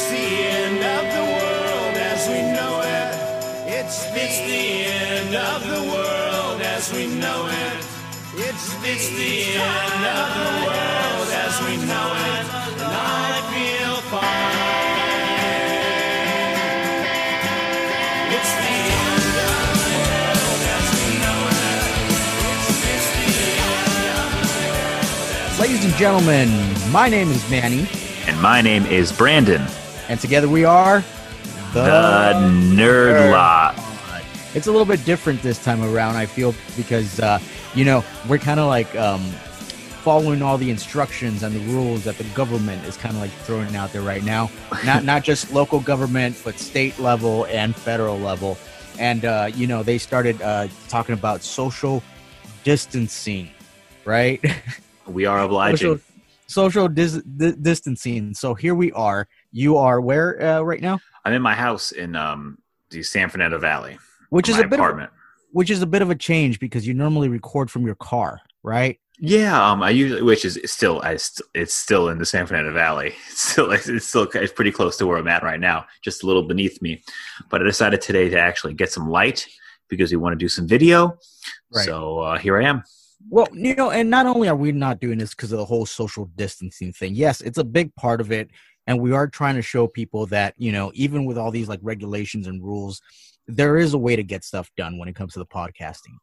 It's the end of the world as we know it. It's the, it's the end of the world as we know it. It's the, it's the end of the world as we know it. And I feel fine. It's the end of the world as we know it. It's, it's the end of Ladies and gentlemen, my name is Manny, And my name is Brandon, and together we are the Nerd Lot. It's a little bit different this time around, I feel, because uh, you know we're kind of like um, following all the instructions and the rules that the government is kind of like throwing out there right now. Not not just local government, but state level and federal level. And uh, you know they started uh, talking about social distancing, right? We are obliging. social social dis- di- distancing. So here we are. You are where uh, right now? I'm in my house in um, the San Fernando Valley. Which is a bit of, apartment. which is a bit of a change because you normally record from your car, right? Yeah, um, I usually, which is still, I st- it's still in the San Fernando Valley. It's still, it's still, it's pretty close to where I'm at right now, just a little beneath me. But I decided today to actually get some light because we want to do some video. Right. So uh, here I am. Well, you know, and not only are we not doing this because of the whole social distancing thing. Yes, it's a big part of it, and we are trying to show people that you know, even with all these like regulations and rules, there is a way to get stuff done when it comes to the podcasting,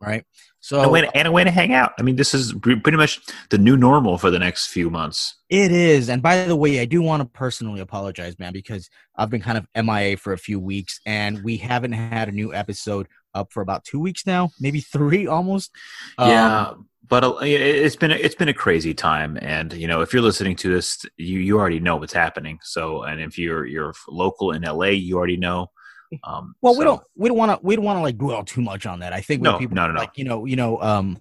right? So and, a way to, and a way to hang out. I mean, this is pretty much the new normal for the next few months. It is. And by the way, I do want to personally apologize, man, because I've been kind of MIA for a few weeks and we haven't had a new episode up for about two weeks now, maybe three almost. yeah Um, but uh, it- it's been a, it's been a crazy time and you know if you're listening to this you you already know what's happening so and if you're you're local in la you already know um well, we don't we don't want to we don't want to like dwell too much on that. I think when No, people no, no, no. like you know you know um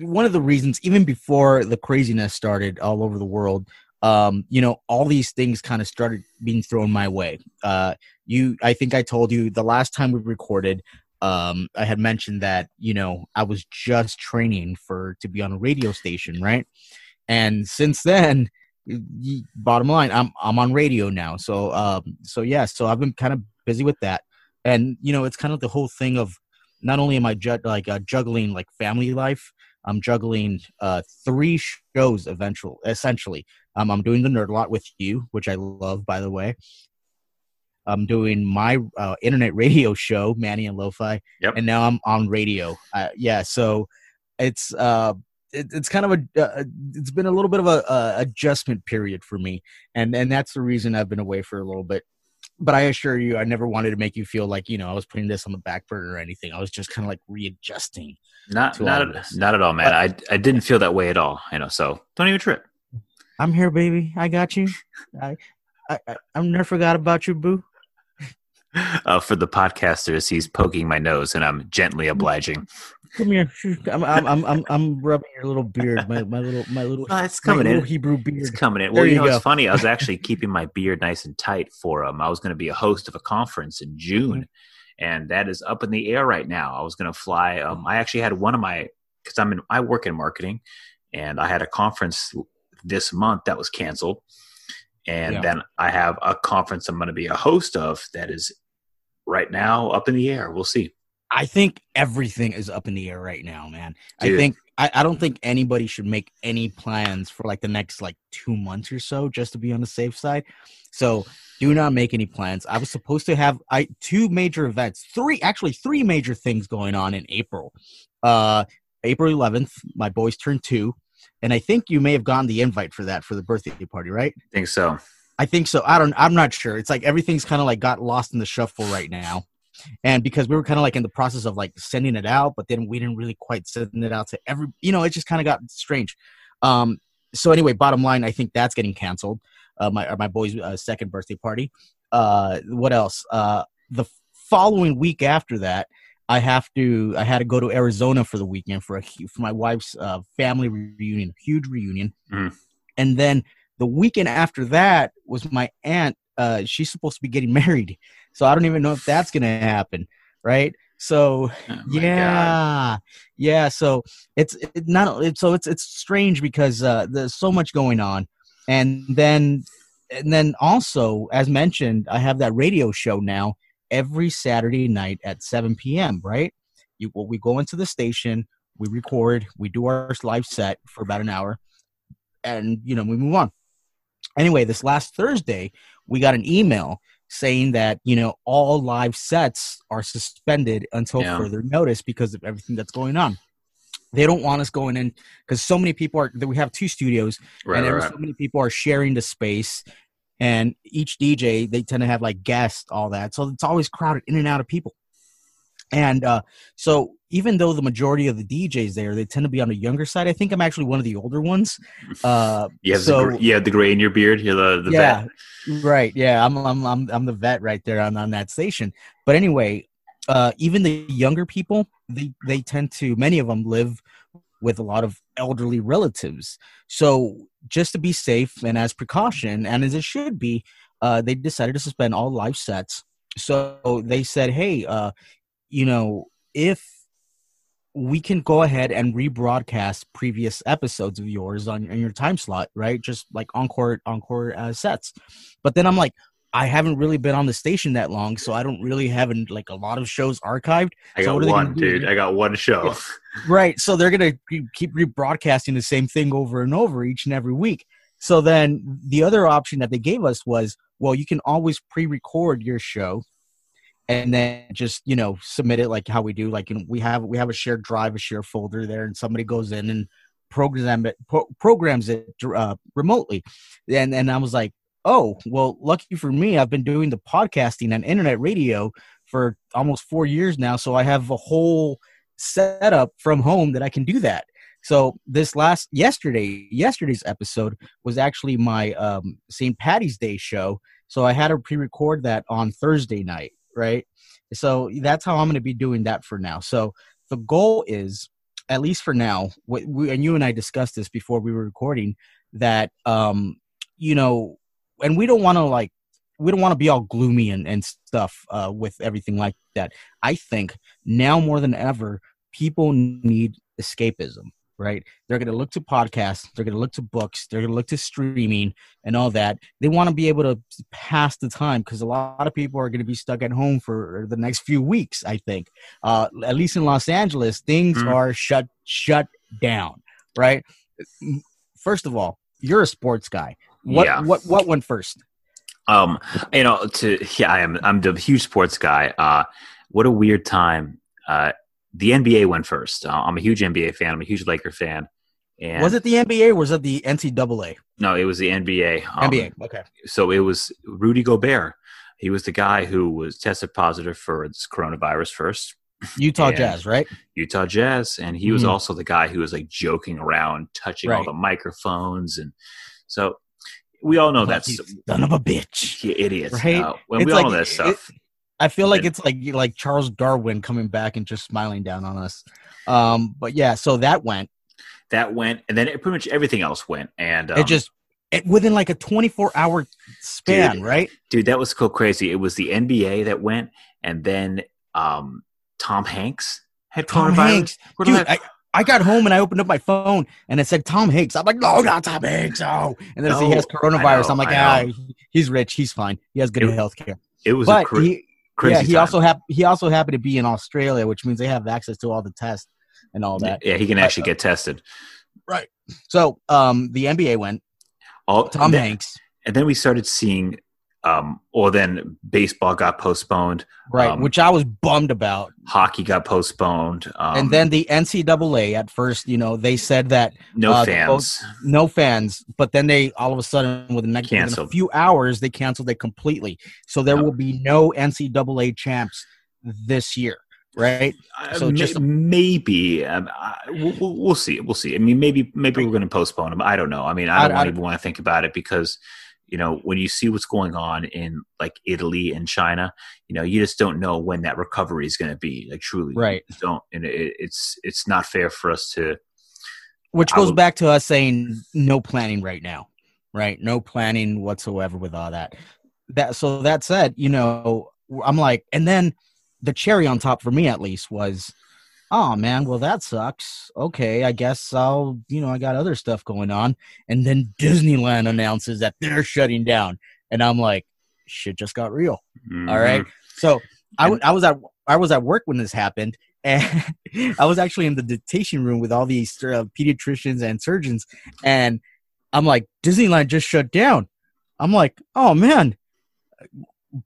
one of the reasons even before the craziness started all over the world um you know all these things kind of started being thrown my way. Uh you I think I told you the last time we recorded um I had mentioned that you know I was just training for to be on a radio station, right? And since then bottom line I'm I'm on radio now. So um so yeah, so I've been kind of busy with that and you know it's kind of the whole thing of not only am i ju- like uh, juggling like family life i'm juggling uh three shows eventually essentially um, i'm doing the nerd lot with you which i love by the way i'm doing my uh, internet radio show manny and lo-fi Yep. and now i'm on radio uh, yeah so it's uh it, it's kind of a uh, it's been a little bit of a, a adjustment period for me and and that's the reason i've been away for a little bit but I assure you, I never wanted to make you feel like you know I was putting this on the back burner or anything. I was just kind of like readjusting. not not at, not at all man i i didn't feel that way at all you know so don't even trip I'm here, baby. I got you. I I I, I never forgot about you, boo. uh, for the podcasters he's poking my nose and i'm gently obliging Come here. I'm I'm I'm I'm, I'm rubbing your little beard, my my little my little, Oh, it's coming in Hebrew beard. It's coming in. Well, you you know, go. it's funny. I was actually keeping my beard nice and tight for um. I was going to be a host of a conference in June, Mm-hmm. and that is up in the air right now. I was going to fly. Um, I actually had one of my because I'm in. I work in marketing, and I had a conference this month that was canceled, and Yeah. then I have a conference I'm going to be a host of that is right now up in the air. We'll see. I think everything is up in the air right now, man. I think I, I don't think anybody should make any plans for like the next like two months or so just to be on the safe side. So do not make any plans. I was supposed to have I two major events, three actually three major things going on in April. Uh April 11th, my boys turned two, and I think you may have gotten the invite for that for the birthday party, right? I think so. I think so. I don't. I'm not sure. It's like everything's kind of like got lost in the shuffle right now, and because we were kind of like in the process of like sending it out, but then we didn't really quite send it out to every. You know, it just kind of got strange. Um. So anyway, bottom line, I think that's getting canceled. Uh, my uh, my boy's uh, second birthday party. Uh, what else? Uh, the following week after that, I have to. I had to go to Arizona for the weekend for a for my wife's uh, family reunion, huge reunion, Mhm. and then the weekend after that was my aunt. Uh, she's supposed to be getting married, so I don't even know if that's gonna happen, right? So Oh, my God. yeah, yeah. So it's it not. It, so it's it's strange because uh, there's so much going on, and then and then also, as mentioned, I have that radio show now every Saturday night at 7 p.m. Right? You well, we go into the station, we record, we do our live set for about an hour, and you know we move on. Anyway, this last Thursday, we got an email saying that you know all live sets are suspended until Yeah. further notice because of everything that's going on. They don't want us going in because so many people are. We have two studios, Right, and there right. so many people are sharing the space and each dj they tend to have like guests all that so it's always crowded in and out of people and uh so even though the majority of the djs there they tend to be on the younger side i think i'm actually one of the older ones uh You have, so the, gr- you have the gray in your beard. You're the, the yeah vet. right yeah I'm, I'm i'm i'm the vet right there on, on that station but anyway uh even the younger people they they tend to many of them live with a lot of elderly relatives so just to be safe and as precaution and as it should be uh they decided to suspend all live sets so they said hey uh you know if we can go ahead and rebroadcast previous episodes of yours on, on your time slot, right? Just like encore encore uh, sets. But then I'm like, I haven't really been on the station that long, so I don't really have an, like a lot of shows archived. I got what are they gonna one, dude. I got one show. Yeah. Right. So they're gonna keep rebroadcasting the same thing over and over each and every week. So then the other option that they gave us was, well, you can always pre-record your show and then just you know submit it like how we do like you know, we have we have a shared drive a shared folder there and somebody goes in and program it pro- programs it uh, remotely. And and i was like oh well lucky for me i've been doing the podcasting and internet radio for almost four years now so i have a whole setup from home that i can do that. So this last yesterday yesterday's episode was actually my um st patty's day show so i had to pre-record that on thursday night right? So that's how i'm going to be doing that for now. So the goal is at least for now what we, and you and i discussed this before we were recording that um you know and we don't want to like we don't want to be all gloomy and, and stuff uh, with everything like that. I think now more than ever people need escapism right they're going to look to podcasts they're going to look to books they're going to look to streaming and all that they want to be able to pass the time because a lot of people are going to be stuck at home for the next few weeks i think uh, at least in los angeles things Mm. are shut shut down right first of all you're a sports guy what Yeah. what what went first Um, you know, to yeah, I am. I'm the huge sports guy. Uh, what a weird time. Uh, the NBA went first. Uh, I'm a huge NBA fan. I'm a huge Laker fan. And was it the nba or was it the ncaa No, it was the NBA. Um, nba okay So it was Rudy Gobert. He was the guy who was tested positive for this coronavirus first. utah jazz right Utah Jazz, and he was Mhm. also the guy who was like joking around, touching all the microphones, and so we all know that's son of a bitch you idiots. Right? Uh, when It's we all like- know that stuff. I feel like it's like like Charles Darwin coming back and just smiling down on us. Um, but yeah, so that went. that went, and then it, pretty much everything else went, and um, it just it, within like a 24 hour span, Dude, right? dude, that was so crazy. It was the NBA that went, and then um, Tom Hanks had Tom coronavirus. Hanks, dude. I- I, I got home and I opened up my phone and it said Tom Hanks. I'm like, no, not Tom Hanks. Oh, and then said he has coronavirus. Know, I'm like, ah, he's rich. He's fine. He has good It- health care. it was But a cra- he, crazy. yeah, he time. also hap- he also happened to be in Australia, which means they have access to all the tests and all that. yeah, he can actually uh, get tested. Right. So, um, the NBA went. All Tom and then, Hanks, and then we started seeing, um, or then baseball got postponed, right? um, which I was bummed about. hockey got postponed, um, and then the NCAA at first, you know, they said that no uh, fans. no fans, but then they all of a sudden within, next, within a few hours they canceled it completely. So there Yep. will be no NCAA champs this year, right? Uh, So may- just- maybe um, I, we'll, we'll see. We'll see. I mean, maybe maybe we're going to postpone them. I don't know. I mean, I I- don't I- even want to think about it because you know when you see what's going on in like Italy and China, you know, you just don't know when that recovery is going to be. Like truly, Right. don't. And it, it's it's not fair for us to. Which goes would- back to us saying no planning right now, right? No planning whatsoever with all that. That so that said, you know, I'm like, and then the cherry on top for me at least was, oh man, well that sucks. Okay, I guess I'll, you know, I got other stuff going on. And then Disneyland announces that they're shutting down, and I'm like, shit just got real. All right. Mhm. So I, w- I was at I was at work when this happened, and I was actually in the dictation room with all these uh, pediatricians and surgeons, and I'm like, Disneyland just shut down. I'm like, oh man,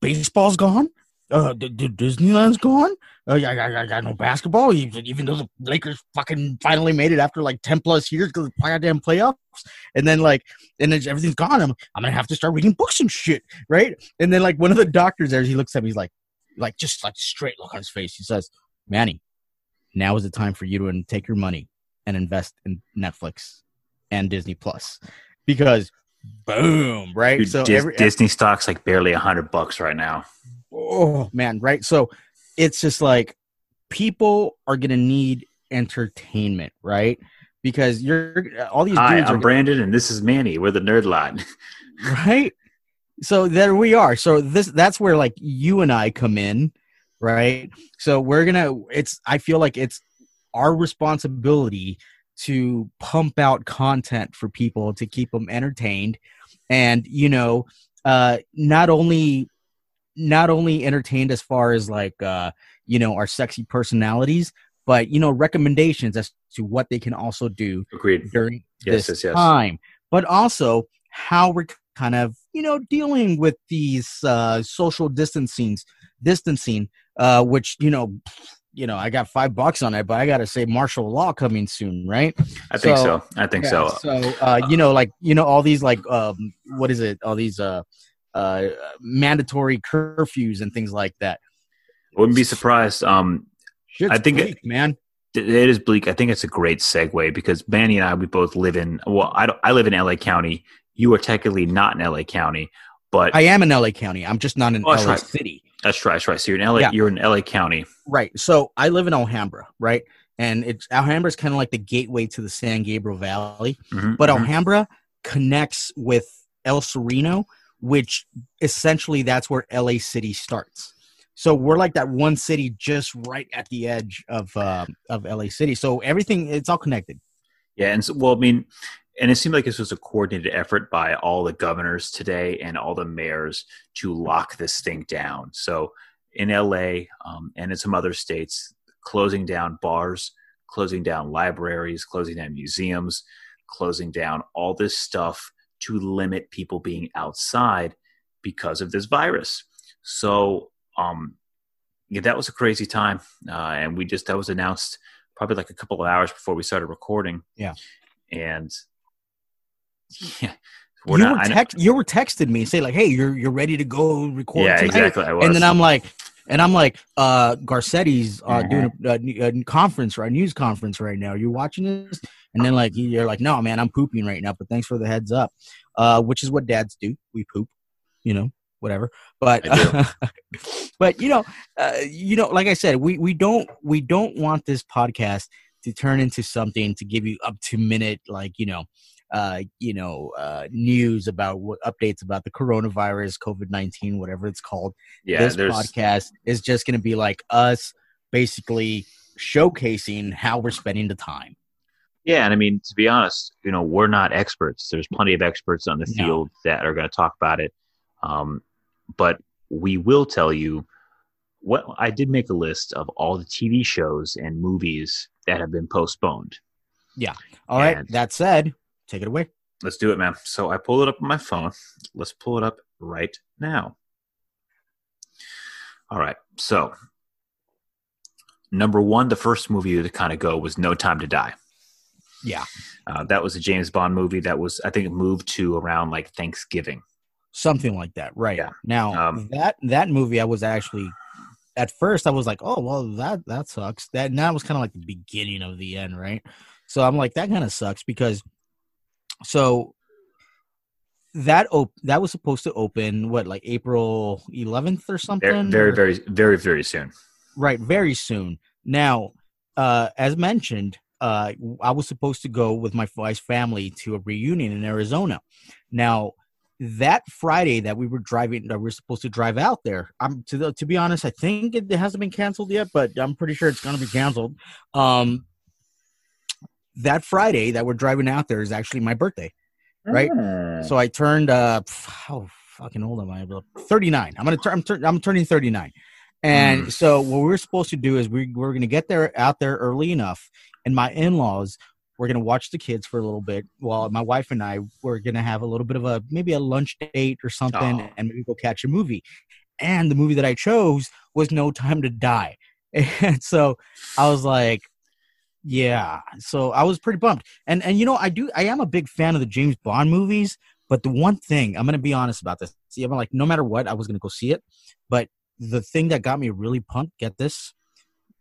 baseball's gone. Uh, D- D- Disneyland's gone. Uh, I, I, I got no basketball, even, though the Lakers fucking finally made it after like ten plus years because of the goddamn playoffs. And then like, and then everything's gone. I'm, I'm gonna have to start reading books and shit, right? And then like one of the doctors there, he looks at me, he's like, like just like straight look on his face. He says, Manny, now is the time for you to take your money and invest in Netflix and Disney Plus because boom, right? Dude, so Dis- every, Disney stock's like barely a hundred bucks right now. oh man, right? So it's just like people are gonna need entertainment, right? Because you're all these Hi, I'm Brandon, and this is Manny. We're the Nerd Lot. right so there we are so this that's where like you and i come in right so we're gonna it's i feel like it's our responsibility to pump out content for people to keep them entertained and you know uh not only not only entertained as far as like uh you know our sexy personalities but you know recommendations as to what they can also do Agreed. during Yes, this yes, yes. time, but also how we're kind of you know dealing with these uh, social distancing, distancing, uh, which you know, you know, I got five bucks on it, but I got to say martial law coming soon, right? I think So- so. I think Yeah, so. So uh, you know, like you know, all these like um, what is it? All these uh, uh, mandatory curfews and things like that. Wouldn't be surprised. Um, Shit's I think it- man. it is bleak. I think it's a great segue because Manny and I we both live in. Well, I don't, I live in L.A. County. You are technically not in L.A. County, but I am in LA County. I'm just not in Oh, LA right. City. that's right. That's right. So you're in L.A. Yeah. You're in L.A. County. Right. So I live in Alhambra, right? And it's Alhambra is kind of like the gateway to the San Gabriel Valley, Mhm, but mhm. Alhambra connects with El Sereno, which essentially that's where LA City starts. So we're like that one city just right at the edge of uh, of LA City. So everything it's all connected. Yeah, and so, well, I mean, and it seemed like this was a coordinated effort by all the governors today and all the mayors to lock this thing down. So in LA um, and in some other states, closing down bars, closing down libraries, closing down museums, closing down all this stuff to limit people being outside because of this virus. So, um, yeah, that was a crazy time, uh, and we just that was announced probably like a couple of hours before we started recording. Yeah. and yeah, we're you not. were text you were texting me say like, hey, you're you're ready to go record. yeah, tonight? exactly. And then I'm like, and I'm like, uh, Garcetti's uh, Mhm. doing a, a, a conference, right? News conference right now. You're watching this, and then like you're like, no, man, I'm pooping right now. But thanks for the heads up. Uh, which is what dads do. We poop, you know, whatever. But but you know, uh, you know, like I said, we we don't we don't want this podcast to turn into something to give you up to minute like you know uh, you know, uh, news about what updates about the coronavirus, COVID nineteen, whatever it's called. yeah, this there's podcast is just going to be like us, basically showcasing how we're spending the time. Yeah, and I mean to be honest, you know, we're not experts. There's plenty of experts on the No. field that are going to talk about it. Um, but we will tell you what I did make a list of all the TV shows and movies that have been postponed. Yeah. All right. And- That said, take it away. Let's do it, man. So I pulled it up on my phone. Let's pull it up right now. All right. So number one, the first movie to kind of go was No Time to Die. Yeah. Uh, that was a James Bond movie that was, I think, moved to around like Thanksgiving. Something like that, right? Yeah. Now Um, that that movie, I was actually at first I was like, oh well, that that sucks. That now was kind of like the beginning of the end, right? So I'm like, that kind of sucks because so that op- that was supposed to open what like April 11th or something. Very, very, very, very, very soon. right very soon now uh as mentioned uh i was supposed to go with my wife's family to a reunion in arizona now that Friday that we were driving, that we are supposed to drive out there. I'm to the, to be honest, I think it, hasn't been canceled yet, but I'm pretty sure it's going to be canceled. Um, that Friday that we're driving out there is actually my birthday, right? Hmm. So I turned uh, how fucking old am I? 39. I'm gonna turn. I'm, tur- I'm turning 39. And Mm. so what we're supposed to do is we we're gonna get there out there early enough, and my in-laws we're gonna watch the kids for a little bit while my wife and I we're gonna have a little bit of a maybe a lunch date or something, Aw. and maybe go catch a movie. And the movie that I chose was No Time to Die, and so I was like, yeah. So I was pretty bummed, and and you know I do I am a big fan of the James Bond movies, but the one thing I'm gonna be honest about this, see, I'm like no matter what I was gonna go see it, but the thing that got me really pumped, get this,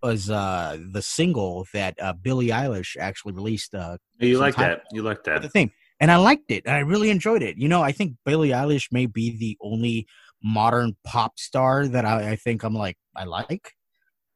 was uh the single that uh, Billie Eilish actually released. Uh, you like that? You like that? the thing, and I liked it. and I really enjoyed it. You know, I think Billie Eilish may be the only modern pop star that I, I think I'm like I like.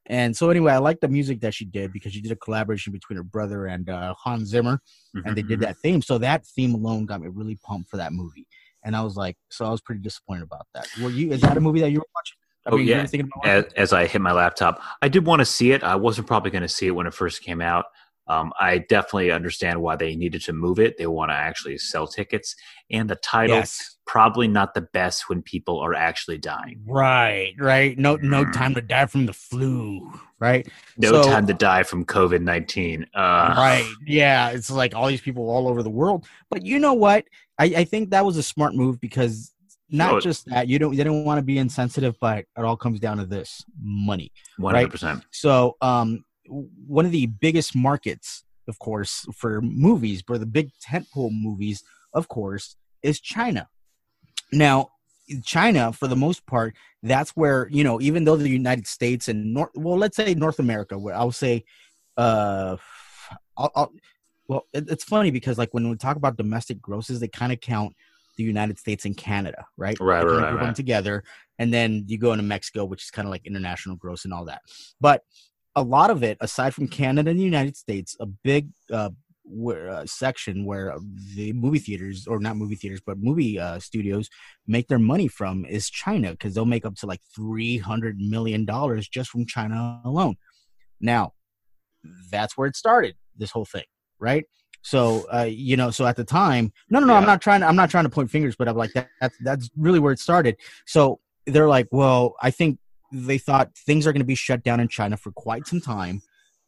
And so anyway, I like the music that she did because she did a collaboration between her brother and uh, Hans Zimmer, and they did Mhm. that theme. So that theme alone got me really pumped for that movie. And I was like, so I was pretty disappointed about that. Were you? Is that a movie that you were watching? I Oh, yeah. were thinking about as, as I hit my laptop. I did want to see it. I wasn't probably going to see it when it first came out. Um, I definitely understand why they needed to move it. They want to actually sell tickets, and the title Yes. probably not the best when people are actually dying. Right, right. No, no Mm. time to die from the flu. Right. No So- time to die from COVID nineteen. Uh, right yeah it's like all these people all over the world but you know what i, I think that was a smart move because not just that you don't you don't want to be insensitive but it all comes down to this money One hundred percent. so um one of the biggest markets of course for movies for the big tentpole movies of course is china. Now china for the most part that's where you know even though the united states and north well let's say north america where i'll say uh I'll, I'll, well it, it's funny because like when we talk about domestic grosses they kind of count the united states and canada right? Right, right, right. together and then you go into mexico which is kind of like international gross and all that. But a lot of it aside from canada and the united states a big uh, where, uh, section where the movie theaters or not movie theaters but movie uh, studios make their money from is china because they'll make up to like 300 million dollars just from china alone. Now that's where it started this whole thing right so uh, you know so at the time no no no i'm not trying to i'm not trying to point fingers but i'm like that, that's that's really where it started. So they're like well i think they thought things are going to be shut down in china for quite some time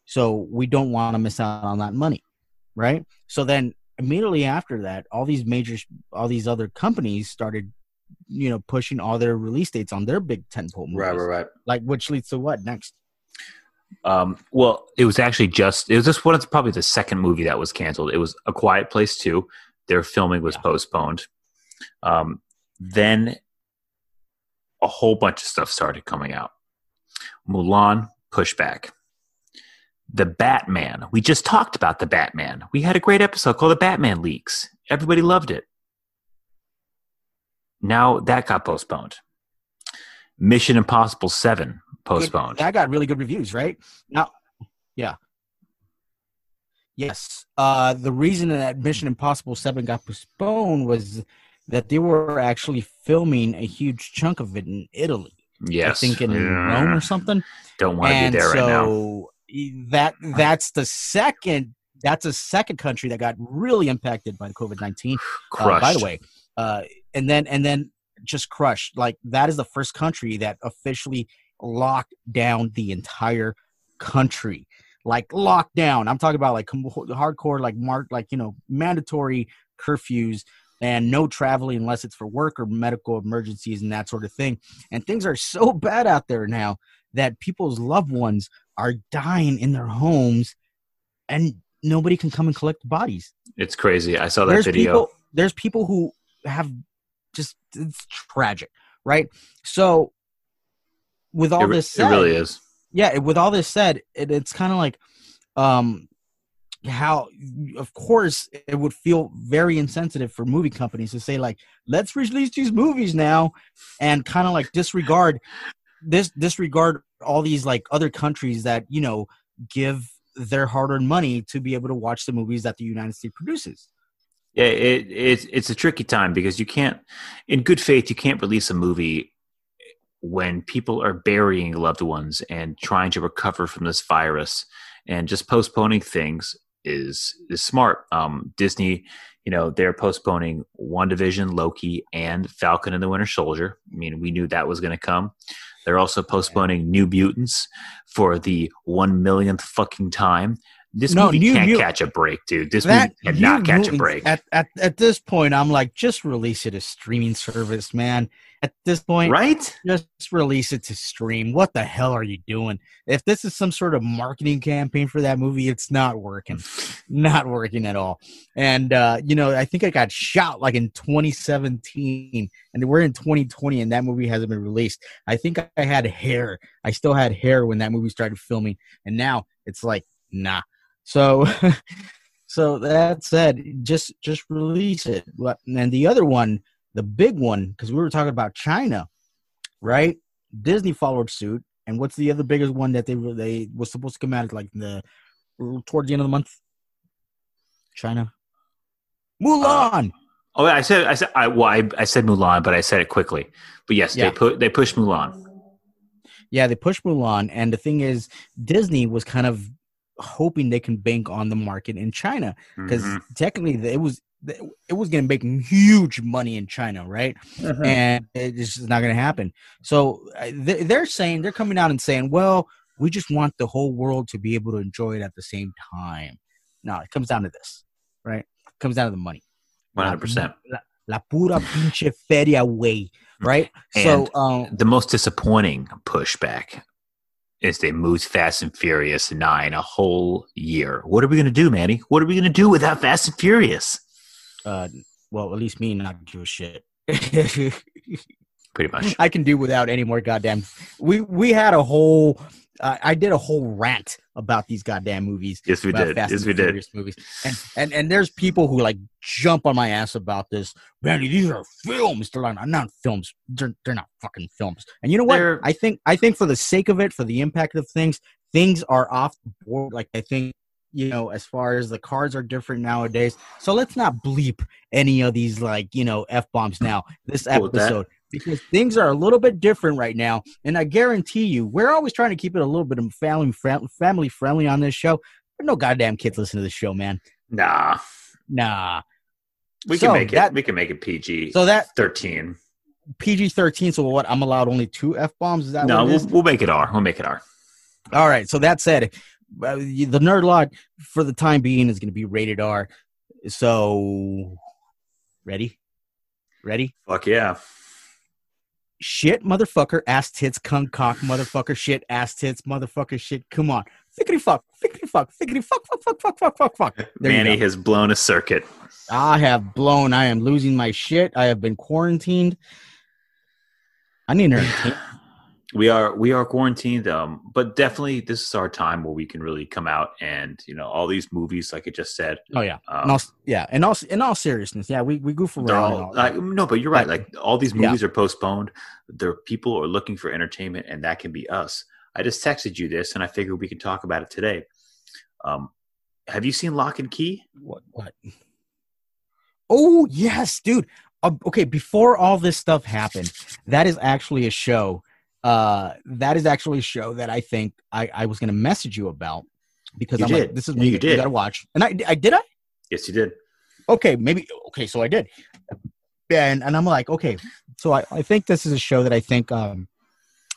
so we don't want to miss out on that money right? So then immediately after that all these major all these other companies started you know pushing all their release dates on their big tentpole movies Right, right, right. like which leads to what next Um, well, it was actually just it was just one of the, probably the second movie that was canceled. It was A Quiet Place Two. Their filming was Yeah. postponed. Um, then a whole bunch of stuff started coming out. Mulan pushback. The Batman. We just talked about the Batman. We had a great episode called The Batman Leaks. Everybody loved it. Now that got postponed. Mission Impossible 7 Good- postponed. that got really good reviews right now yeah yes uh the reason that mission impossible 7 got postponed was that they were actually filming a huge chunk of it in italy yes. i think in Yeah. rome or something Don't want to be there right now. so that that's the second that's a second country that got really impacted by the covid-19 uh, Crushed. by the way uh, and then and then just crushed like that is the first country that officially locked down the entire country. Like locked down. I'm talking about like hardcore like mark like you know mandatory curfews and no traveling unless it's for work or medical emergencies and that sort of thing. And things are so bad out there now that people's loved ones are dying in their homes and nobody can come and collect the bodies. It's crazy. I saw that there's video. people there's people who have just it's tragic right? So with all it, this it really is. yeah with all this said it, it's kind of like um how of course it would feel very insensitive for movie companies to say like let's release these movies now and kind of like disregard this disregard all these like other countries that you know give their hard-earned money to be able to watch the movies that the united states produces Yeah, it, it it's a tricky time because you can't, in good faith, you can't release a movie when people are burying loved ones and trying to recover from this virus, and just postponing things is is smart. Um, Disney, you know, they're postponing WandaVision, Loki, and Falcon and the Winter Soldier. I mean, we knew that was going to come. They're also postponing New Mutants for the one millionth fucking time. This No, movie New can't catch a break, dude. This That movie cannot catch a break. At, at at this point, I'm like, just release it as streaming service, man. At this point, right? just release it to stream. What the hell are you doing? If this is some sort of marketing campaign for that movie, it's not working. not working at all. And uh, you know, I think I got shot like in 2017, and we're in 2020, and that movie hasn't been released. I think I had hair. I still had hair when that movie started filming, and now it's like, nah. So, so that said, just just release it. And the other one, the big one, because we were talking about China, right? Disney followed suit. And what's the other biggest one that they were they was supposed to come out like the towards the end of the month? China. Mulan. Oh, oh, I said, I said, I, well, I, I said Mulan, but I said it quickly. But yes, Yeah. they put they pushed Mulan. yeah, they pushed Mulan, and the thing is, Disney was kind of hoping they can bank on the market in China because Mhm. technically it was it was going to make huge money in China, right? and it's just not going to happen. So they- they're saying they're coming out and saying, "Well, we just want the whole world to be able to enjoy it at the same time." No, it comes down to this, right? It comes down to the money. one hundred percent. La, la pura pinche feria way, right? And- so, um, The most disappointing pushback is they moved Fast and Furious nine a whole year. What are we going to do, Manny? What are we going to do without Fast and Furious? uh, well, at least me not do a shit. Pretty much. I can do without any more goddamn. We we had a whole. Uh, I did a whole rant about these goddamn movies. Yes, we did. Fast Yes, we did. Movies. And, and and there's people who like jump on my ass about this. Randy, these are films. They're like, not films. They're, they're not fucking films. And you know what? They're- I think I think for the sake of it, for the impact of things, things are off the board. Like I think you know, as far as the cards are different nowadays. So let's not bleep any of these like you know f bombs now. This episode. Because things are a little bit different right now, and I guarantee you, we're always trying to keep it a little bit of family family friendly on this show. But no goddamn kids listen to this show, man. Nah, Nah. we So can make that- it. We can make it PG. So that thirteen. PG thirteen. So what? I'm allowed only two f bombs. Is that No, we'll, is? we'll make it R. We'll make it R. All right. So that said, uh, the nerd lot for the time being is going to be rated R. So ready, ready. Fuck yeah. Shit, motherfucker, ass tits, cunt cock, motherfucker, shit, ass tits, motherfucker, shit. Come on, fickety fuck, fickety fuck, fickety fuck, fuck, fuck, fuck, fuck, fuck, fuck. There Manny has blown a circuit. I have blown. I am losing my shit. I have been quarantined. I need entertainment. We are we are quarantined um but definitely this is our time where we can really come out and you know all these movies like i just said Oh yeah, um, all, yeah. and all in all seriousness, yeah, we we goof around. all, like, no but you're right like all these Yeah. movies are postponed there people are looking for entertainment and that can be us i just texted you this and i figured we can talk about it today um have you seen locke and key What? What? Oh yes, dude. Uh, okay, before all this stuff happened, that is actually a show. Uh, that is actually a show that I think I, I was going to message you about because You I'm like, did. this is what you you, did. got to watch. And I, I did I. yes you did Okay, maybe. Okay, so I did. And and I'm like, okay, so I, I think this is a show that I think um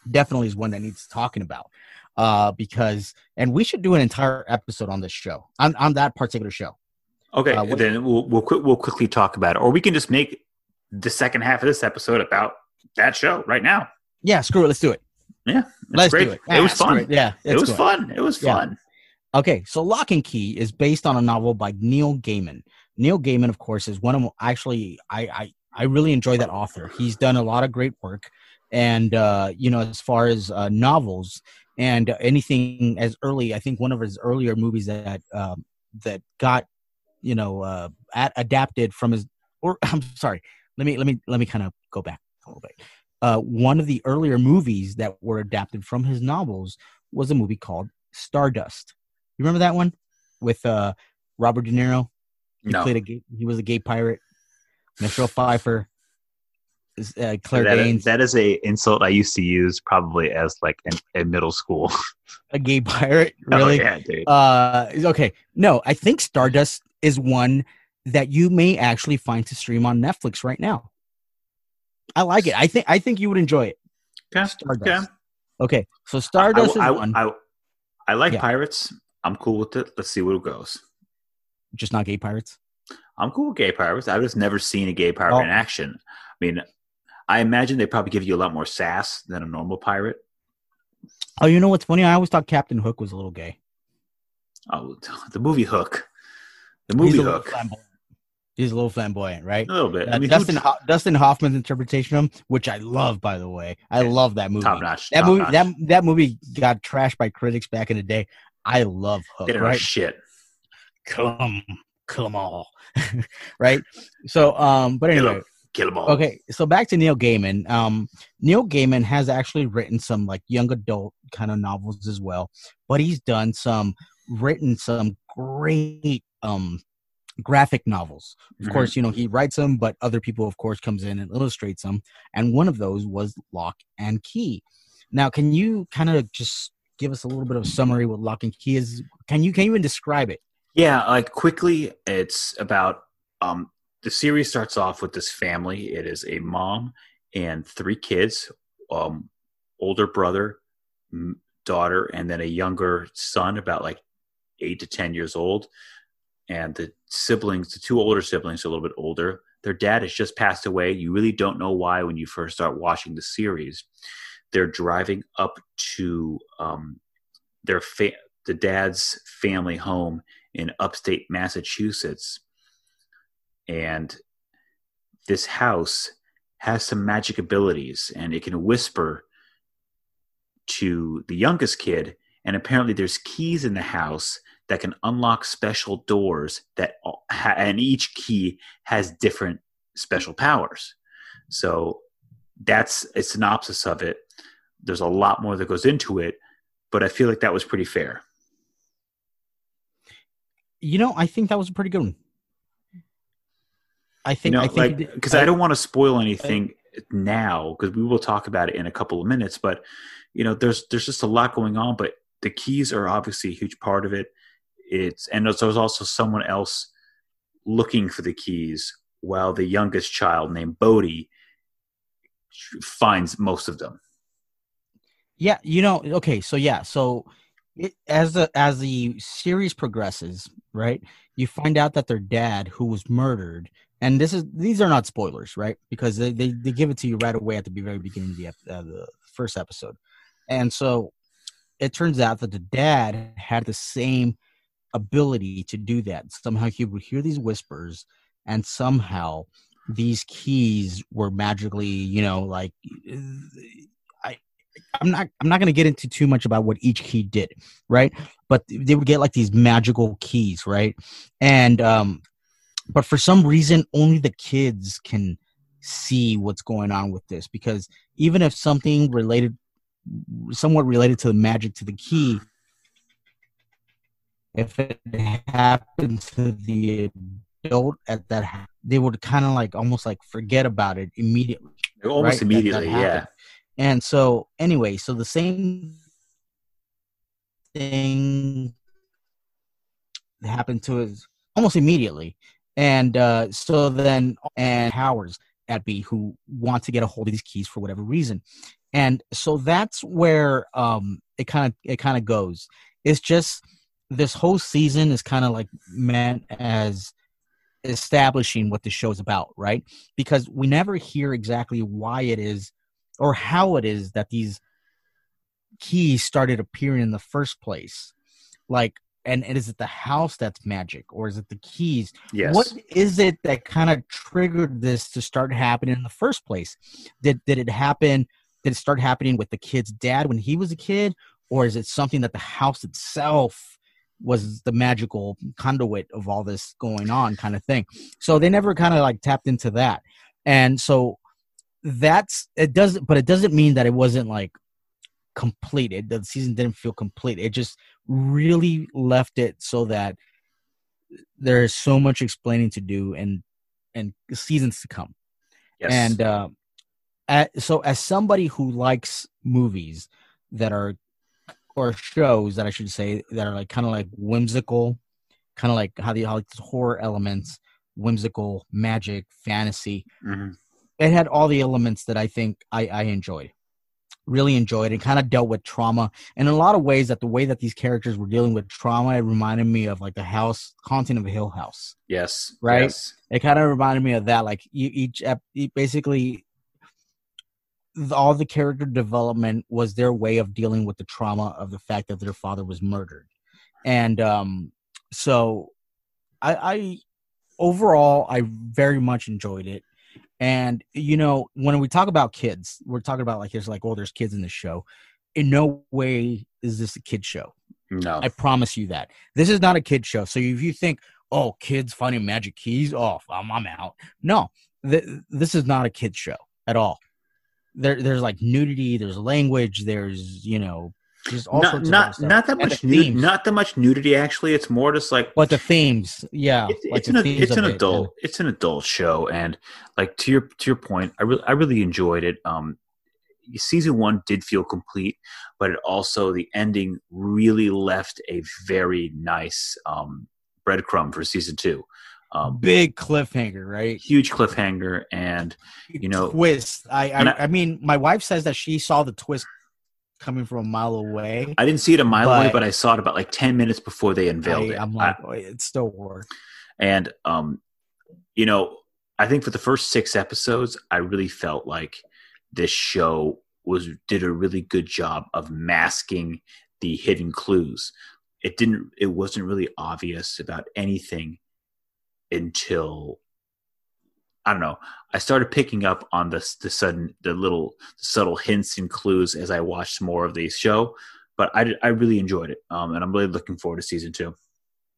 definitely is one that needs talking about. Uh, because and we should do an entire episode on this show on on that particular show. okay Uh, what- then we'll we'll, qui- we'll quickly talk about it or we can just make the second half of this episode about that show right now Yeah, screw it. Let's do it. Yeah, Let's great. do it. it was fun it. Yeah, it was do fun it was Yeah. fun Okay, so Locke and Key is based on a novel by Neil Gaiman. Neil Gaiman, of course, is one of actually I I I really enjoy that author. He's done a lot of great work, and uh, you know, as far as uh, novels and anything as early, I think one of his earlier movies that um, that got you know uh, at, adapted from his or I'm sorry, let me let me let me kind of go back a little bit. Uh, one of the earlier movies that were adapted from his novels was a movie called Stardust. You remember that one with uh, Robert De Niro? He No. played a gay, he was a gay pirate. Michelle Pfeiffer, is, uh, Claire That is, Danes, that is a insult I used to use probably as like in, in middle school. a gay pirate. Oh, Really? yeah, dude. Uh, okay. No, I think Stardust is one that you may actually find to stream on Netflix right now. I like it. I think I think you would enjoy it. Okay, Stardust. okay. Okay, so Stardust I, is one, I, I, I like Yeah. pirates. I'm cool with it. Let's see where it goes. just not gay pirates. I'm cool with gay pirates. I've just never seen a gay pirate Oh. in action. I mean, I imagine they probably give you a lot more sass than a normal pirate. Oh, you know what's funny? I always thought Captain Hook was a little gay. Oh, the movie Hook. The movie Hook. flamboyant. He's a little flamboyant, right? A little bit. Uh, I mean, Dustin Ho- Dustin Hoffman's interpretation of him, which I love, by the way. I love that movie. top notch. That top movie, notch. that that movie got trashed by critics back in the day. I love Hook. they know Right? shit. Come, kill 'em all. right. So, um, but anyway. Kill them all. okay. So back to Neil Gaiman. Um, Neil Gaiman has actually written some like young adult kind of novels as well, but he's done some written some great um graphic novels. Of Mhm. course, you know he writes them, but other people, of course, comes in and illustrates them. And one of those was Locke and Key. Now, can you kind of just give us a little bit of summary what Locke and Key is? Can you can you even describe it? Yeah, like quickly, it's about um the series starts off with this family. It is a mom and three kids, um, older brother, m- daughter, and then a younger son, about like eight to ten years old. And the siblings, the two older siblings, a little bit older. Their dad has just passed away. You really don't know why when you first start watching the series. They're driving up to um, their fa- the dad's family home in upstate Massachusetts. And this house has some magic abilities and it can whisper to the youngest kid. And apparently, there's keys in the house that can unlock special doors that ha- and each key has different special powers. So that's a synopsis of it. There's a lot more that goes into it, but I feel like that was pretty fair. You know, I think that was a pretty good one. I you think know, I think like you because I, don't want to spoil anything now because we will talk about it in a couple of minutes. But you know, there's there's just a lot going on. But the keys are obviously a huge part of it. It's and there's there's also someone else looking for the keys while the youngest child named Bode finds most of them. Yeah, you know, okay, so yeah, so it, as the as the series progresses, right? You find out that their dad, who was murdered, and this is these are not spoilers, right? Because they they, they give it to you right away at the very beginning of the uh, the first episode, and so it turns out that the dad had the same ability to do that. Somehow he would hear these whispers, and somehow these keys were magically, you know, like I I'm not I'm not going to get into too much about what each key did, right? But they would get like these magical keys, right? And um but for some reason only the kids can see what's going on with this because even if something related somewhat related to the magic to the key if it happened to the adult at that ha- they would kind of like almost like forget about it immediately Almost right? That- that immediately, yeah. And so, anyway, so the same thing happened to us almost immediately. And uh, so then, and Howard's at B who want to get a hold of these keys for whatever reason. And so that's where um, it kind of it kind of goes. It's just this whole season is kind of like meant as establishing what the show's about, right? Because we never hear exactly why it is or how it is that these keys started appearing in the first place. Like, and, and is it the house that's magic or is it the keys? Yes. What is it that kind of triggered this to start happening in the first place? Did did it happen? Did it start happening with the kid's dad when he was a kid, or is it something that the house itself was the magical conduit of all this going on, kind of thing? So they never kind of like tapped into that, and so that's it doesn't, but it doesn't mean that it wasn't like completed. The season didn't feel complete. It just really left it so that there is so much explaining to do and and seasons to come. Yes. And uh, at, so, as somebody who likes movies that are, or shows that I should say, that are like kind of like whimsical, kind of like how the how like horror elements, whimsical, magic, fantasy. Mhm. It had all the elements that I think I, I enjoyed. Really enjoyed and Kind of dealt with trauma and in a lot of ways. That the way that these characters were dealing with trauma, it reminded me of like the house, Haunting of a Hill House yes. Right? Yes. it kind of reminded me of that like you, each basically all the character development was their way of dealing with the trauma of the fact that their father was murdered and um so i i overall i very much enjoyed it and you know when we talk about kids we're talking about like there's like oh there's kids in the show in no way is this a kid show No. I promise you that. This is not a kid show. So if you think, oh, kids finding magic keys, oh, I'm, I'm out. No, th- this is not a kid show at all. There, there's like nudity, there's language, there's you know, just all not sorts not other stuff. not that And much nu- not that much nudity actually. It's more just like but the themes, yeah, it's, like it's the an themes it's of an it, adult it's an adult show. And like to your to your point i really i really enjoyed it. Um season one did feel complete but it also the ending really left a very nice um breadcrumb for season two um big cliffhanger, right? huge cliffhanger and You know- twist. I, I, I- I mean, my wife says that she saw the twist coming from a mile away. i didn't see it a mile away But- but i saw it about like 10 minutes before they unveiled I, it I'm like, oh, it still worked. And um, you know, I think for the first six episodes, I really felt like this show was did a really good job of masking the hidden clues. It didn't. It wasn't really obvious about anything until I don't know. I started picking up on the the sudden the little subtle hints and clues as I watched more of the show. But I, I really enjoyed it, um, and I'm really looking forward to season two.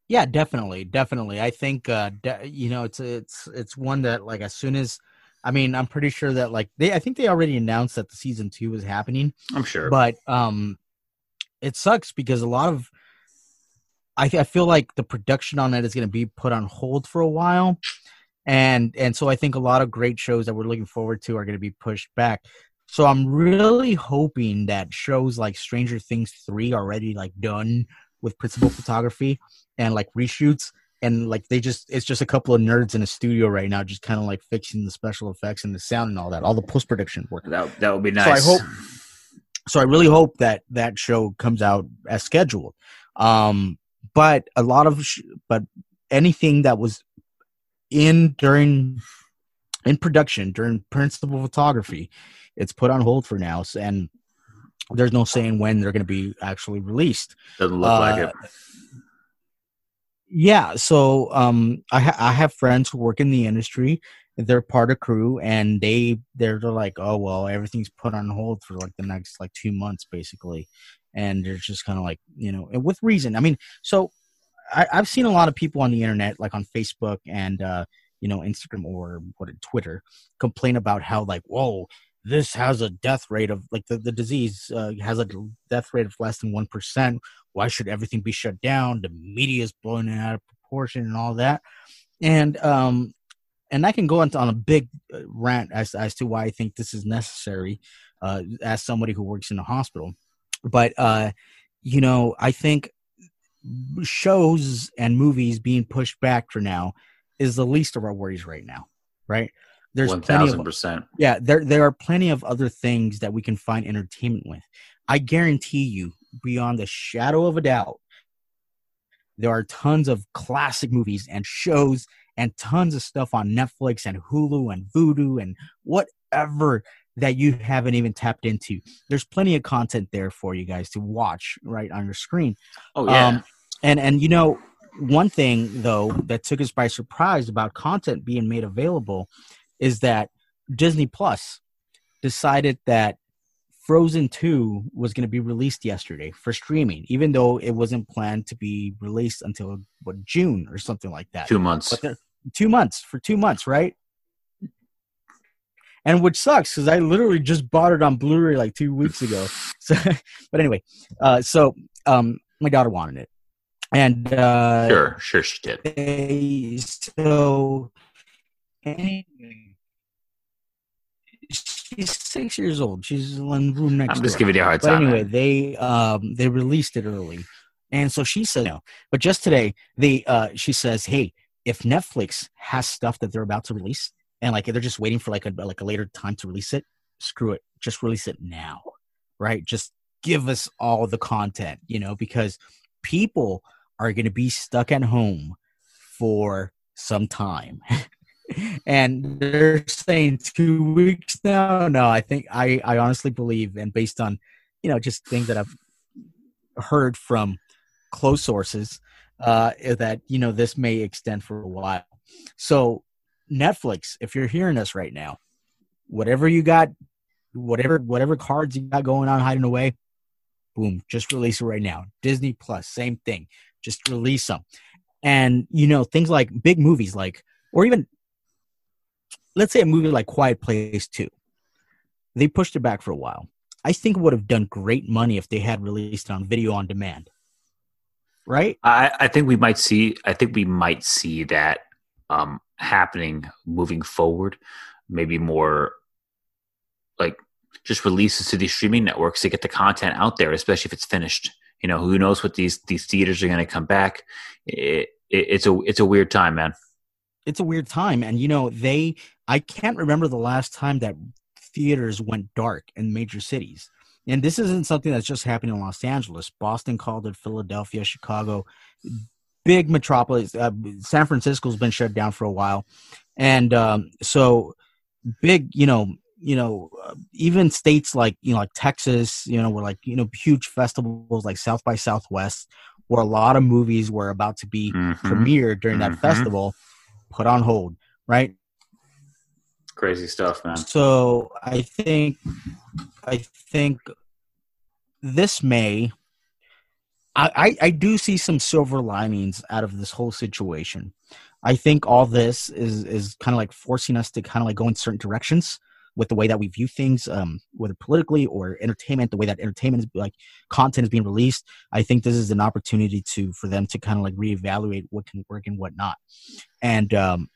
Yeah, definitely, definitely. I think uh de- you know it's it's it's one that like as soon as I mean I'm pretty sure that like they I think they already announced that the season two is happening, I'm sure. but um it sucks because a lot of I I feel like the production on it is going to be put on hold for a while, and and so I think a lot of great shows that we're looking forward to are going to be pushed back. So I'm really hoping that shows like Stranger Things three already like done with principal photography and like reshoots and like they just it's just a couple of nerds in a studio right now just kind of like fixing the special effects and the sound and all that all the post production work That that would be nice So I hope- so I really hope that that show comes out as scheduled. Um, but a lot of, sh- but anything that was in during in production during principal photography, it's put on hold for now, so, and there's no saying when they're going to be actually released. Doesn't look like Uh, it. Yeah, so um, I ha- I have friends who work in the industry. They're part of crew, and they they're, they're like, oh well, everything's put on hold for like the next like two months, basically, and they're just kind of like you know, with reason. I mean, so I, I've seen a lot of people on the internet, like on Facebook and uh, you know Instagram or what Twitter, complain about how like, whoa, this has a death rate of like the the disease uh, has a death rate of less than one percent. Why should everything be shut down? The media is blowing it out of proportion and all that. And um and i can go into on a big uh, rant as as to why i think this is necessary uh as somebody who works in a hospital but uh you know i think shows and movies being pushed back for now is the least of our worries right now right there's One thousand percent. yeah, there there are plenty of other things that we can find entertainment with. I guarantee you, beyond the shadow of a doubt, there are tons of classic movies and shows and tons of stuff on Netflix and Hulu and Vudu and whatever that you haven't even tapped into. There's plenty of content there for you guys to watch right on your screen. Oh yeah. Um, and and you know, one thing though that took us by surprise about content being made available is that Disney Plus decided that Frozen 2 was going to be released yesterday for streaming, even though it wasn't planned to be released until what June or something like that. Two months. Two months for two months, right? And which sucks because I literally just bought it on Blu-ray like two weeks ago. So, but anyway, uh, so um, my daughter wanted it, and uh, Sure, sure, she did. they so anyway, she's six years old. She's in the room next. I'm just door. giving you a hard But time. anyway, man. they um they released it early, and so she said no. But just today, they uh she says, hey, if Netflix has stuff that they're about to release, and like they're just waiting for like a like a later time to release it, screw it, just release it now, right? Just give us all the content, you know, because people are going to be stuck at home for some time. and they're saying two weeks now. No, I think I, I honestly believe, and based on, you know, just things that I've heard from close sources, uh, that, you know, this may extend for a while. So, Netflix, if you're hearing us right now, whatever you got, whatever whatever cards you got going on hiding away, boom, just release it right now. Disney Plus, same thing. Just release them. And you know, things like big movies like or even let's say a movie like Quiet Place 2. They pushed it back for a while. I think would have done great money if they had released it on video on demand. Right? I, I think we might see. I think we might see that um, happening moving forward. Maybe more like just releases to these streaming networks to get the content out there, especially if it's finished. You know, who knows what these these theaters are going to come back. It, it, it's a it's a weird time, man. It's a weird time and you know, they I can't remember the last time that theaters went dark in major cities. And this isn't something that's just happening in Los Angeles. Boston called it, Philadelphia, Chicago, big metropolis. Uh, San Francisco's been shut down for a while, and um, so big. You know, you know, uh, even states like you know, like Texas, you know, were like you know, huge festivals like South by Southwest, where a lot of movies were about to be Mhm. premiered during that Mhm. festival, put on hold. Right. Crazy stuff, man. So I think I think this May I, I, do see some silver linings out of this whole situation. I think all this is is kind of like forcing us to kind of like go in certain directions with the way that we view things, um, whether politically or entertainment, the way that entertainment is like content is being released. I think this is an opportunity to for them to kind of like reevaluate what can work and what not. And um,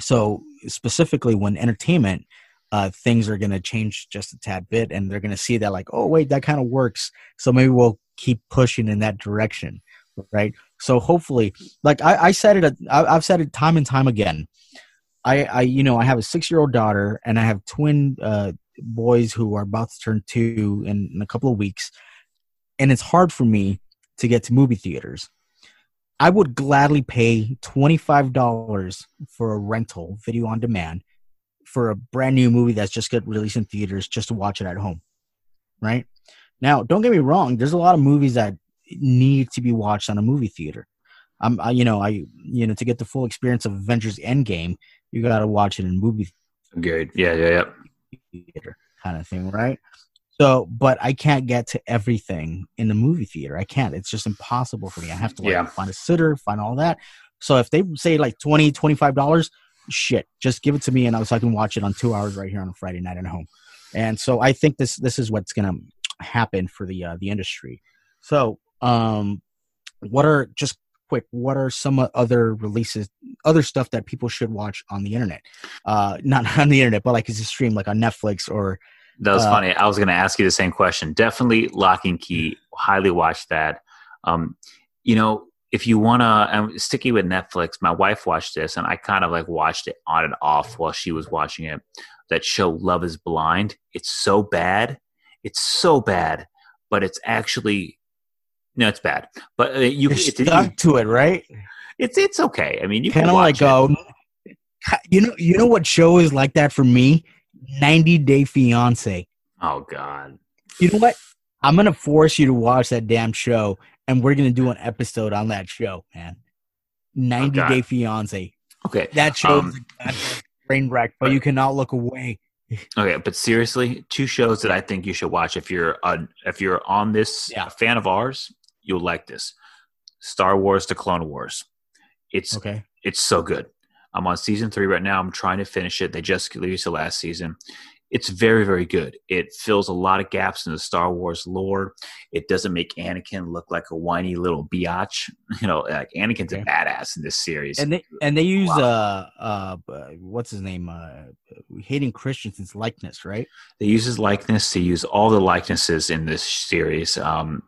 so specifically when entertainment uh, things are going to change just a tad bit and they're going to see that like oh wait that kind of works so maybe we'll keep pushing in that direction right? So hopefully like i, I said it I, i've said it time and time again. I i you know i have a six year old daughter and i have twin uh, boys who are about to turn two in, in a couple of weeks. And it's hard for me to get to movie theaters. I would gladly pay $25 for a rental video on demand for a brand new movie that's just get released in theaters just to watch it at home right now don't get me wrong there's a lot of movies that need to be watched on a movie theater. I'm I, you know i you know to get the full experience of avengers endgame you got to watch it in movie Good. Yeah, yeah, yeah. theater kind of thing right? So but i can't get to everything in the movie theater. I can't. It's just impossible for me. I have to like Yeah. find a sitter find all that. So if they say like 20 25 dollars shit just give it to me and I so i can watch it on two hours right here on a friday night at home. And so i think this this is what's gonna happen for the uh, the industry so um what are just quick what are some other releases other stuff that people should watch on the internet uh not on the internet but like as a stream like on netflix or That was Uh, funny. I was going to ask you the same question. Definitely Locke and Key. Highly watch that. Um, you know, if you want to, I'm sticky with Netflix. My wife watched this, and I kind of like watched it on and off while she was watching it. That show, Love Is Blind. It's so bad. It's so bad, but it's actually no, it's bad. But uh, you, it's, stuck to it right it's it's okay. I mean, you kind can of like watch go you know you know what show is like that for me 90 day fiance Oh God. you know what i'm gonna force you to watch that damn show and we're gonna do an episode on that show man 90 God. day fiance Okay. that show Um, is a train wreck but you cannot look away Okay, but seriously, two shows that I think you should watch if you're a, if you're on this Yeah. a fan of ours, you'll like this. Star Wars: The Clone Wars. It's okay it's so good. I'm on season three right now. I'm trying to finish it. They just released the last season. It's very very good. It fills a lot of gaps in the star wars lore. It doesn't make anakin look like a whiny little biatch. You know like anakin's Okay. a badass in this series. And they and they use Wow. uh uh what's his name? Uh Hayden Christensen's likeness, right? they use his likeness. They use all the likenesses in this series. Um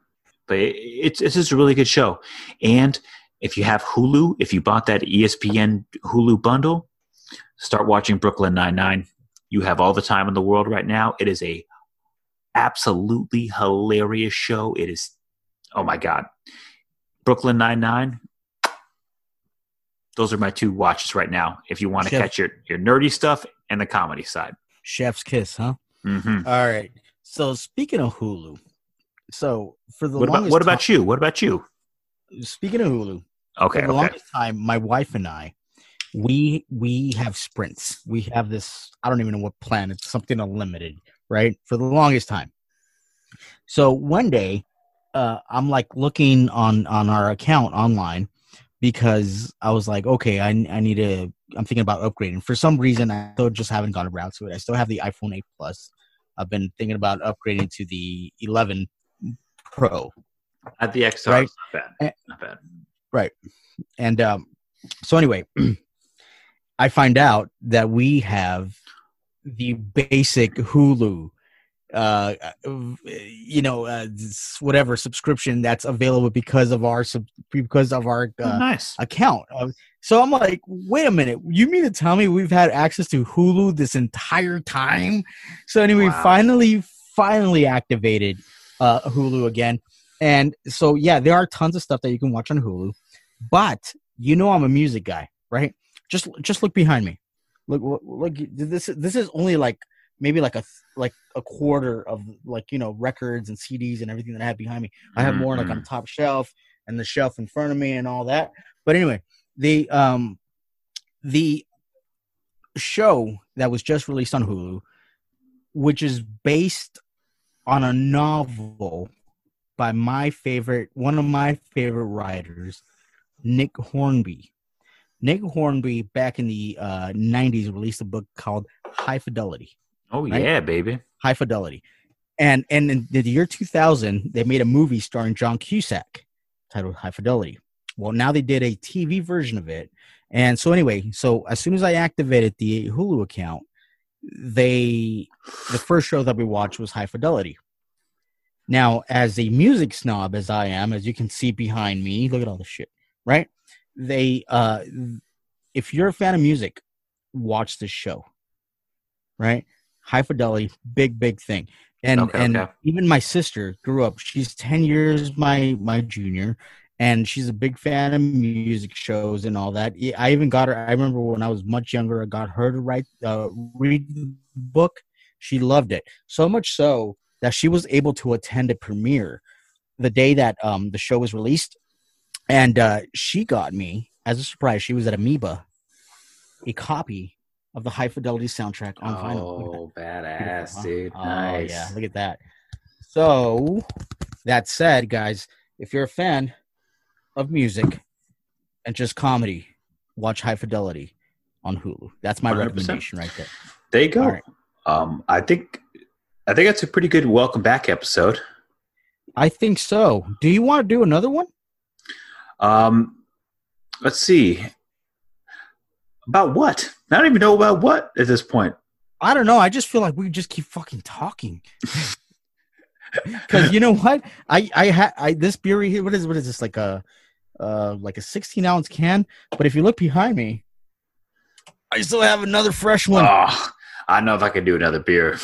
but it, it's it's just a really good show. And if you have hulu if you bought that espn hulu bundle start watching brooklyn 99 you have all the time in the world right now. It is a absolutely hilarious show. It is oh my god. Brooklyn 99 those are my two watches right now. If you want to catch your, your nerdy stuff and the comedy side. Chef's kiss, huh? hmm All right. So speaking of Hulu, so for the what about what about you? What about you? Speaking of Hulu, okay for the okay. longest time, my wife and I, we we have sprints. We have this. I don't even know what plan. It's something unlimited, right? For the longest time. So one day, uh, I'm like looking on on our account online because I was like, okay, I I need to. I'm thinking about upgrading. For some reason, I still just haven't gone around to it. I still have the iPhone 8 Plus. I've been thinking about upgrading to the 11 Pro. At the XR, Right. not Eh. bad. Not bad. Right. And um, so anyway, I find out that we have the basic Hulu, uh, you know, uh, whatever subscription that's available because of our sub- because of our Oh, uh, nice. account. Uh, So I'm like, wait a minute, you mean to tell me we've had access to Hulu this entire time? So anyway, Wow. finally, finally activated uh, Hulu again, and so yeah, there are tons of stuff that you can watch on Hulu, but you know I'm a music guy, right? Just just look behind me. Look, look, look this this is only like maybe like a like a quarter of like you know records and CDs and everything that I have behind me. I have more like on Mhm. top shelf and the shelf in front of me and all that. But anyway, the um the show that was just released on Hulu, which is based on a novel by my favorite one of my favorite writers, Nick Hornby. Nick Hornby back in the uh, 90s released a book called High Fidelity. Oh right? yeah, baby. High Fidelity. And and in the year 2000, they made a movie starring John Cusack titled High Fidelity. Well, now they did a TV version of it. And so anyway, so as soon as I activated the Hulu account, they the first show that we watched was High Fidelity. Now, as a music snob as I am, as you can see behind me, look at all this shit, right? They uh if you're a fan of music, watch this show. Right? High fidelity, big, big thing. And Okay, and okay. even my sister grew up. She's ten years my my junior, and she's a big fan of music shows and all that. I even got her. I remember when I was much younger, I got her to write uh, read the book. She loved it so much so that she was able to attend a premiere the day that um the show was released, and uh, she got me as a surprise. She was at Amoeba, a copy of the High Fidelity soundtrack on vinyl. Look at that. Oh, badass, huh? dude. Oh, Nice. yeah, look at that. So, that said, guys, if you're a fan of music and just comedy, watch High Fidelity on Hulu. That's my 100%. recommendation right there. There you go. Right. Um, I think I think that's a pretty good welcome back episode. I think so. Do you want to do another one? Um, let's see. About what? I don't even know about what at this point. I don't know. I just feel like we just keep fucking talking. Because you know what? I I had I this beer here. What is what is this like a uh like a 16 ounce can? But if you look behind me, I still have another fresh one. Oh, I don't know if I can do another beer.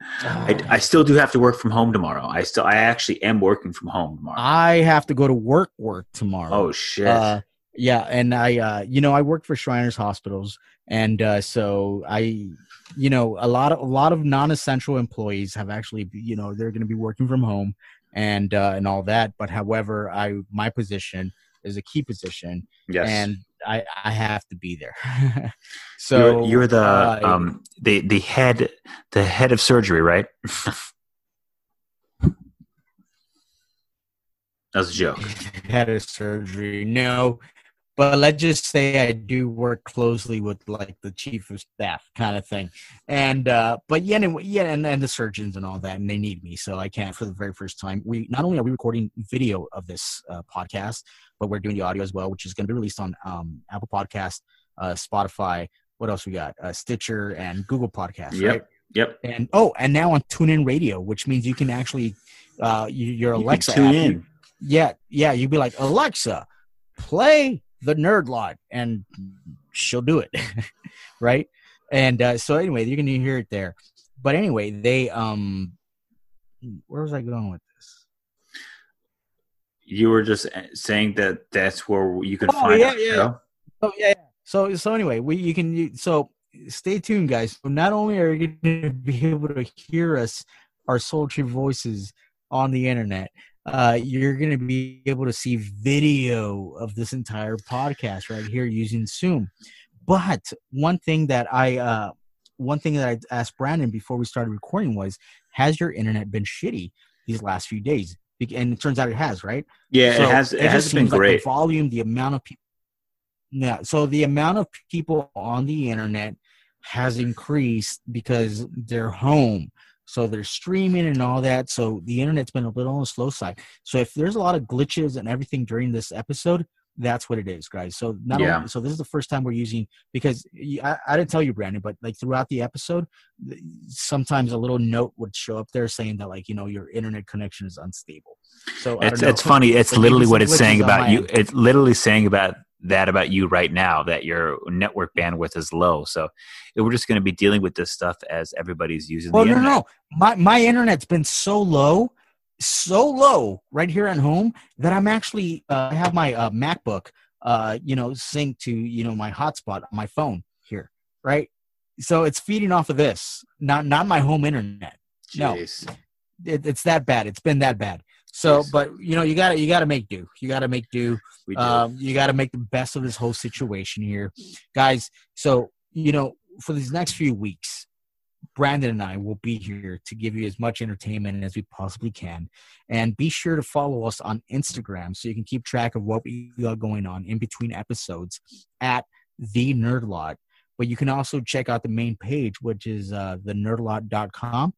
I, I still do have to work from home tomorrow. I still, I actually am working from home tomorrow. I have to go to work work tomorrow. oh shit! Uh, yeah, and I, uh, you know, I work for Shriners Hospitals, and uh, so I, you know, a lot of a lot of non-essential employees have actually, you know, they're going to be working from home and uh, and all that. But however, I my position is a key position, yes. and I I have to be there. so you're, you're the uh, um the the head the head of surgery, right? That was a joke. had a surgery. No, but let's just say I do work closely with like the chief of staff kind of thing, and uh, but yeah, anyway, yeah, and, and the surgeons and all that, and they need me, so I can't for the very first time. We not only are we recording video of this uh, podcast, but we're doing the audio as well, which is going to be released on um, Apple Podcast, uh, Spotify. What else we got? Uh, Stitcher and Google Podcast. Yep. right? Yep. And oh, and now on TuneIn Radio, which means you can actually, uh, you, your You Alexa tune app, in. you- yeah, yeah, you'd be like Alexa, play the Nerd Lot, and she'll do it, right? And uh, so anyway, you're gonna hear it there. But anyway, they um, where was I going with this? You were just uh, saying that that's where you can Oh, find yeah, yeah. show. Oh yeah. yeah. So so anyway, we you can you, so stay tuned, guys. So not only are you going to be able to hear us, our sultry voices on the internet, uh, you're going to be able to see video of this entire podcast right here using Zoom. But one thing that I uh, one thing that I asked Brandon before we started recording was, has your internet been shitty these last few days? And it turns out it has, right? Yeah, So it has. It, just has been seems like great. the volume, the amount of people. Yeah, so the amount of people on the internet has increased because they're home, so they're streaming and all that. So the internet's been a little on the slow side. So if there's a lot of glitches and everything during this episode, that's what it is, guys. So not Yeah. only, so this is the first time we're using because I didn't tell you, Brandon, but like throughout the episode, sometimes a little note would show up there saying that like you know your internet connection is unstable. So It's it's funny. It's literally what it's saying about you. It's literally saying about that about you right now that your network bandwidth is low. So we're just going to be dealing with this stuff as everybody's using Well, the no, no, internet. no. My my internet's been so low, so low right here at home that I'm actually uh, I have my uh, MacBook, uh, you know, sync to you know my hotspot on my phone here, right? So it's feeding off of this, not not my home internet. No. It, it's that bad. It's been that bad. So, Yes. but you know, you gotta you gotta make do. You gotta make do. We do. Um, you got to make the best of this whole situation here, guys. So you know, for these next few weeks, Brandon and I will be here to give you as much entertainment as we possibly can, and be sure to follow us on Instagram so you can keep track of what we got going on in between episodes at the Nerd Lot. But you can also check out the main page, which is uh, the nerdlot.com,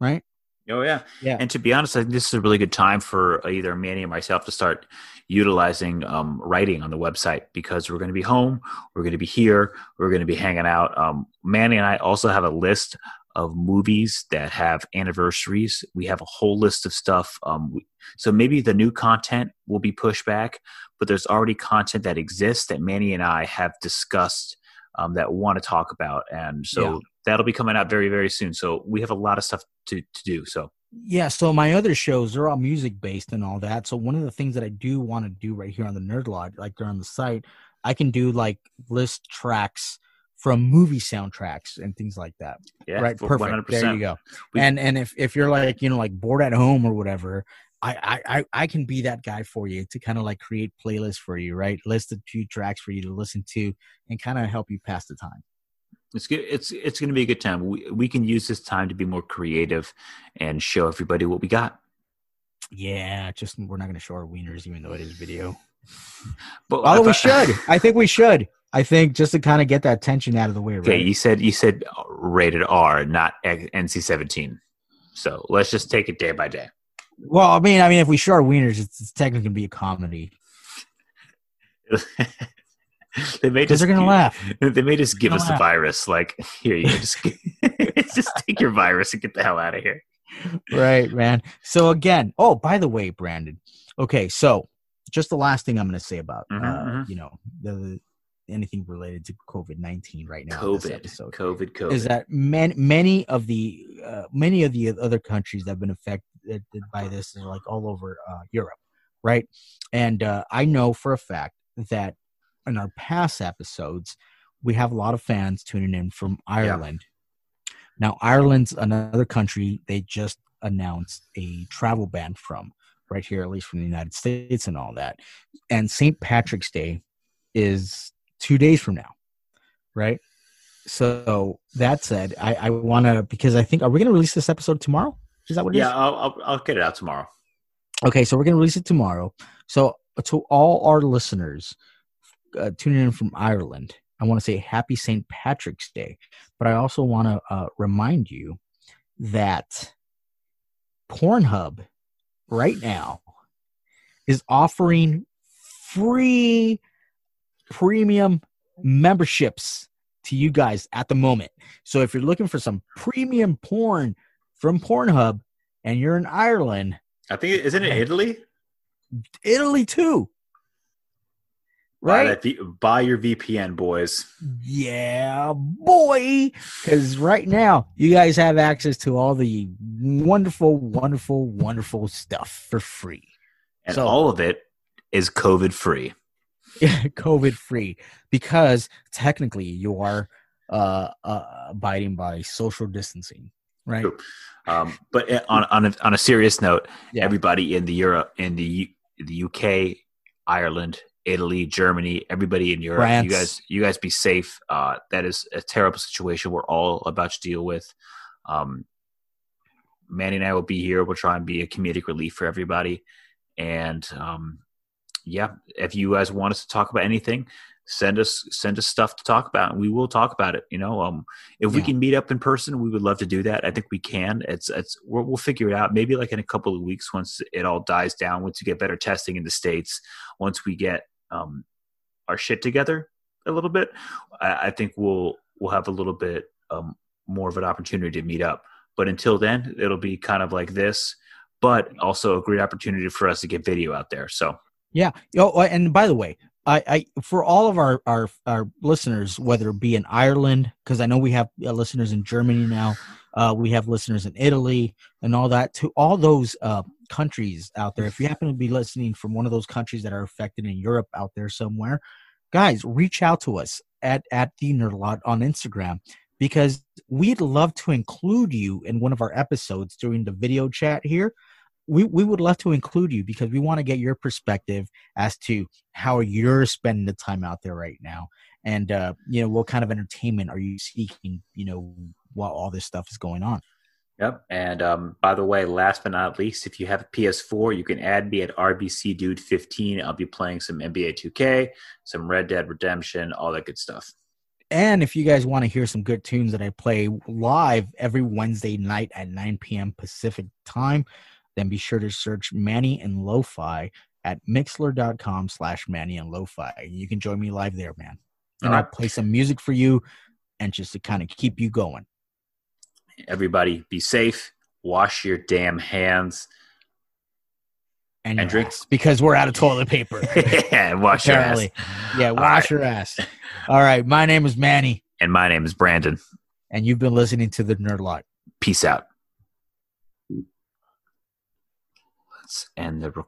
right? Oh yeah. Yeah. And to be honest, I think this is a really good time for either Manny or myself to start utilizing um, writing on the website because we're going to be home, we're going to be here, we're going to be hanging out. Um, Manny and I also have a list of movies that have anniversaries. We have a whole list of stuff. Um, we, so maybe the new content will be pushed back, but there's already content that exists that Manny and I have discussed um, that want to talk about, and so Yeah. that'll be coming out very very soon. So we have a lot of stuff to to do. So Yeah, so my other shows they're all music based and all that. So one of the things that I do want to do right here on the Nerd Lot, like they're on the site, I can do like list tracks from movie soundtracks and things like that. yeah, right, perfect. There you go. And and if if you're like you know like bored at home or whatever, I I I, can be that guy for you to kind of like create playlists for you, right? List a few tracks for you to listen to and kind of help you pass the time. It's good. It's it's going to be a good time. We we can use this time to be more creative and show everybody what we got. Yeah, just we're not going to show our wieners even though it is video. But Although oh, we I- should. I think we should. I think just to kind of get that tension out of the way, right? Okay, you said you said rated R, not NC seventeen. So let's just take it day by day. Well, I mean, I mean, if we show our wieners, it's, it's technically gonna be a comedy they may just they're gonna laugh. They may just give us the virus. Like here, you just just take your virus and get the hell out of here. right, man. So again, oh, by the way, Brandon. Okay, so just the last thing I'm gonna say about Mhm, uh, mhm. you know the anything related to COVID nineteen right now. COVID, episode. COVID, COVID. is that man, many of the uh, many of the other countries that have been affected by this like all over uh, Europe, right? And uh, I know for a fact that in our past episodes, we have a lot of fans tuning in from Ireland. Now, Ireland's another country they just announced a travel ban from right here, at least from the United States and all that. And St. Patrick's Day is two days from now, right? So that said, I, I want to because I think are we going to release this episode tomorrow? Is that what it is? yeah, I'll, I'll I'll get it out tomorrow. Okay, so we're going to release it tomorrow. So to all our listeners, uh, tuning in from Ireland, I want to say Happy St. Patrick's Day. But I also want to uh, remind you that Pornhub right now is offering free premium memberships to you guys at the moment. So if you're looking for some premium porn from Pornhub and you're in Ireland, I think isn't it Italy? Italy too. Buy, Right? V- buy your VPN, boys. Yeah, boy. Because right now, you guys have access to all the wonderful, wonderful, wonderful stuff for free. And So- all of it is COVID free. Yeah, COVID free because technically you are uh, uh, abiding by social distancing, right? Um, but uh, on on a, on a serious note, Yeah. everybody in the Europe, in the U- the UK, Ireland, Italy, Germany, everybody in Europe, France. you guys, you guys be safe. Uh, that is a terrible situation we're all about to deal with. Um, Manny and I will be here. We'll try and be a comedic relief for everybody. And um, yeah, if you guys want us to talk about anything, send us send us stuff to talk about, and we will talk about it. You know, um, if we can meet up in person, we would love to do that. I think we can. It's it's we'll, we'll figure it out. Maybe like in a couple of weeks, once it all dies down, once we get better testing in the states, once we get um, our shit together a little bit, I, I think we'll we'll have a little bit um, more of an opportunity to meet up. But until then, it'll be kind of like this, but also a great opportunity for us to get video out there. So Yeah. Oh, and by the way, I, I for all of our our our listeners, whether it be in Ireland, because I know we have uh, listeners in Germany now, uh, we have listeners in Italy, and all that. To all those uh, countries out there, if you happen to be listening from one of those countries that are affected in Europe out there somewhere, guys, reach out to us at at the Nerdlot on Instagram because we'd love to include you in one of our episodes during the video chat here. We, we would love to include you because we want to get your perspective as to how you're spending the time out there right now and uh, you know what kind of entertainment are you seeking you know while all this stuff is going on Yep. And um, by the way, last but not least, if you have a PS4, you can add me at RBC Dude 15. I'll be playing some NBA 2K, some Red Dead Redemption, all that good stuff. and if you guys want to hear some good tunes that i play live every wednesday night at 9 p.m pacific time then be sure to search manny and lo-fi at mixer.com slash manny and lo-fi you can join me live there man and All i'll play some music for you and just to kind of keep you going Everybody be safe. Wash your damn hands. and, And drink. because we're out of toilet paper and wash your ass. yeah wash right. your ass all right my name is manny And my name is Brandon. and you've been listening to the nerd lot Peace out. Let's the recording.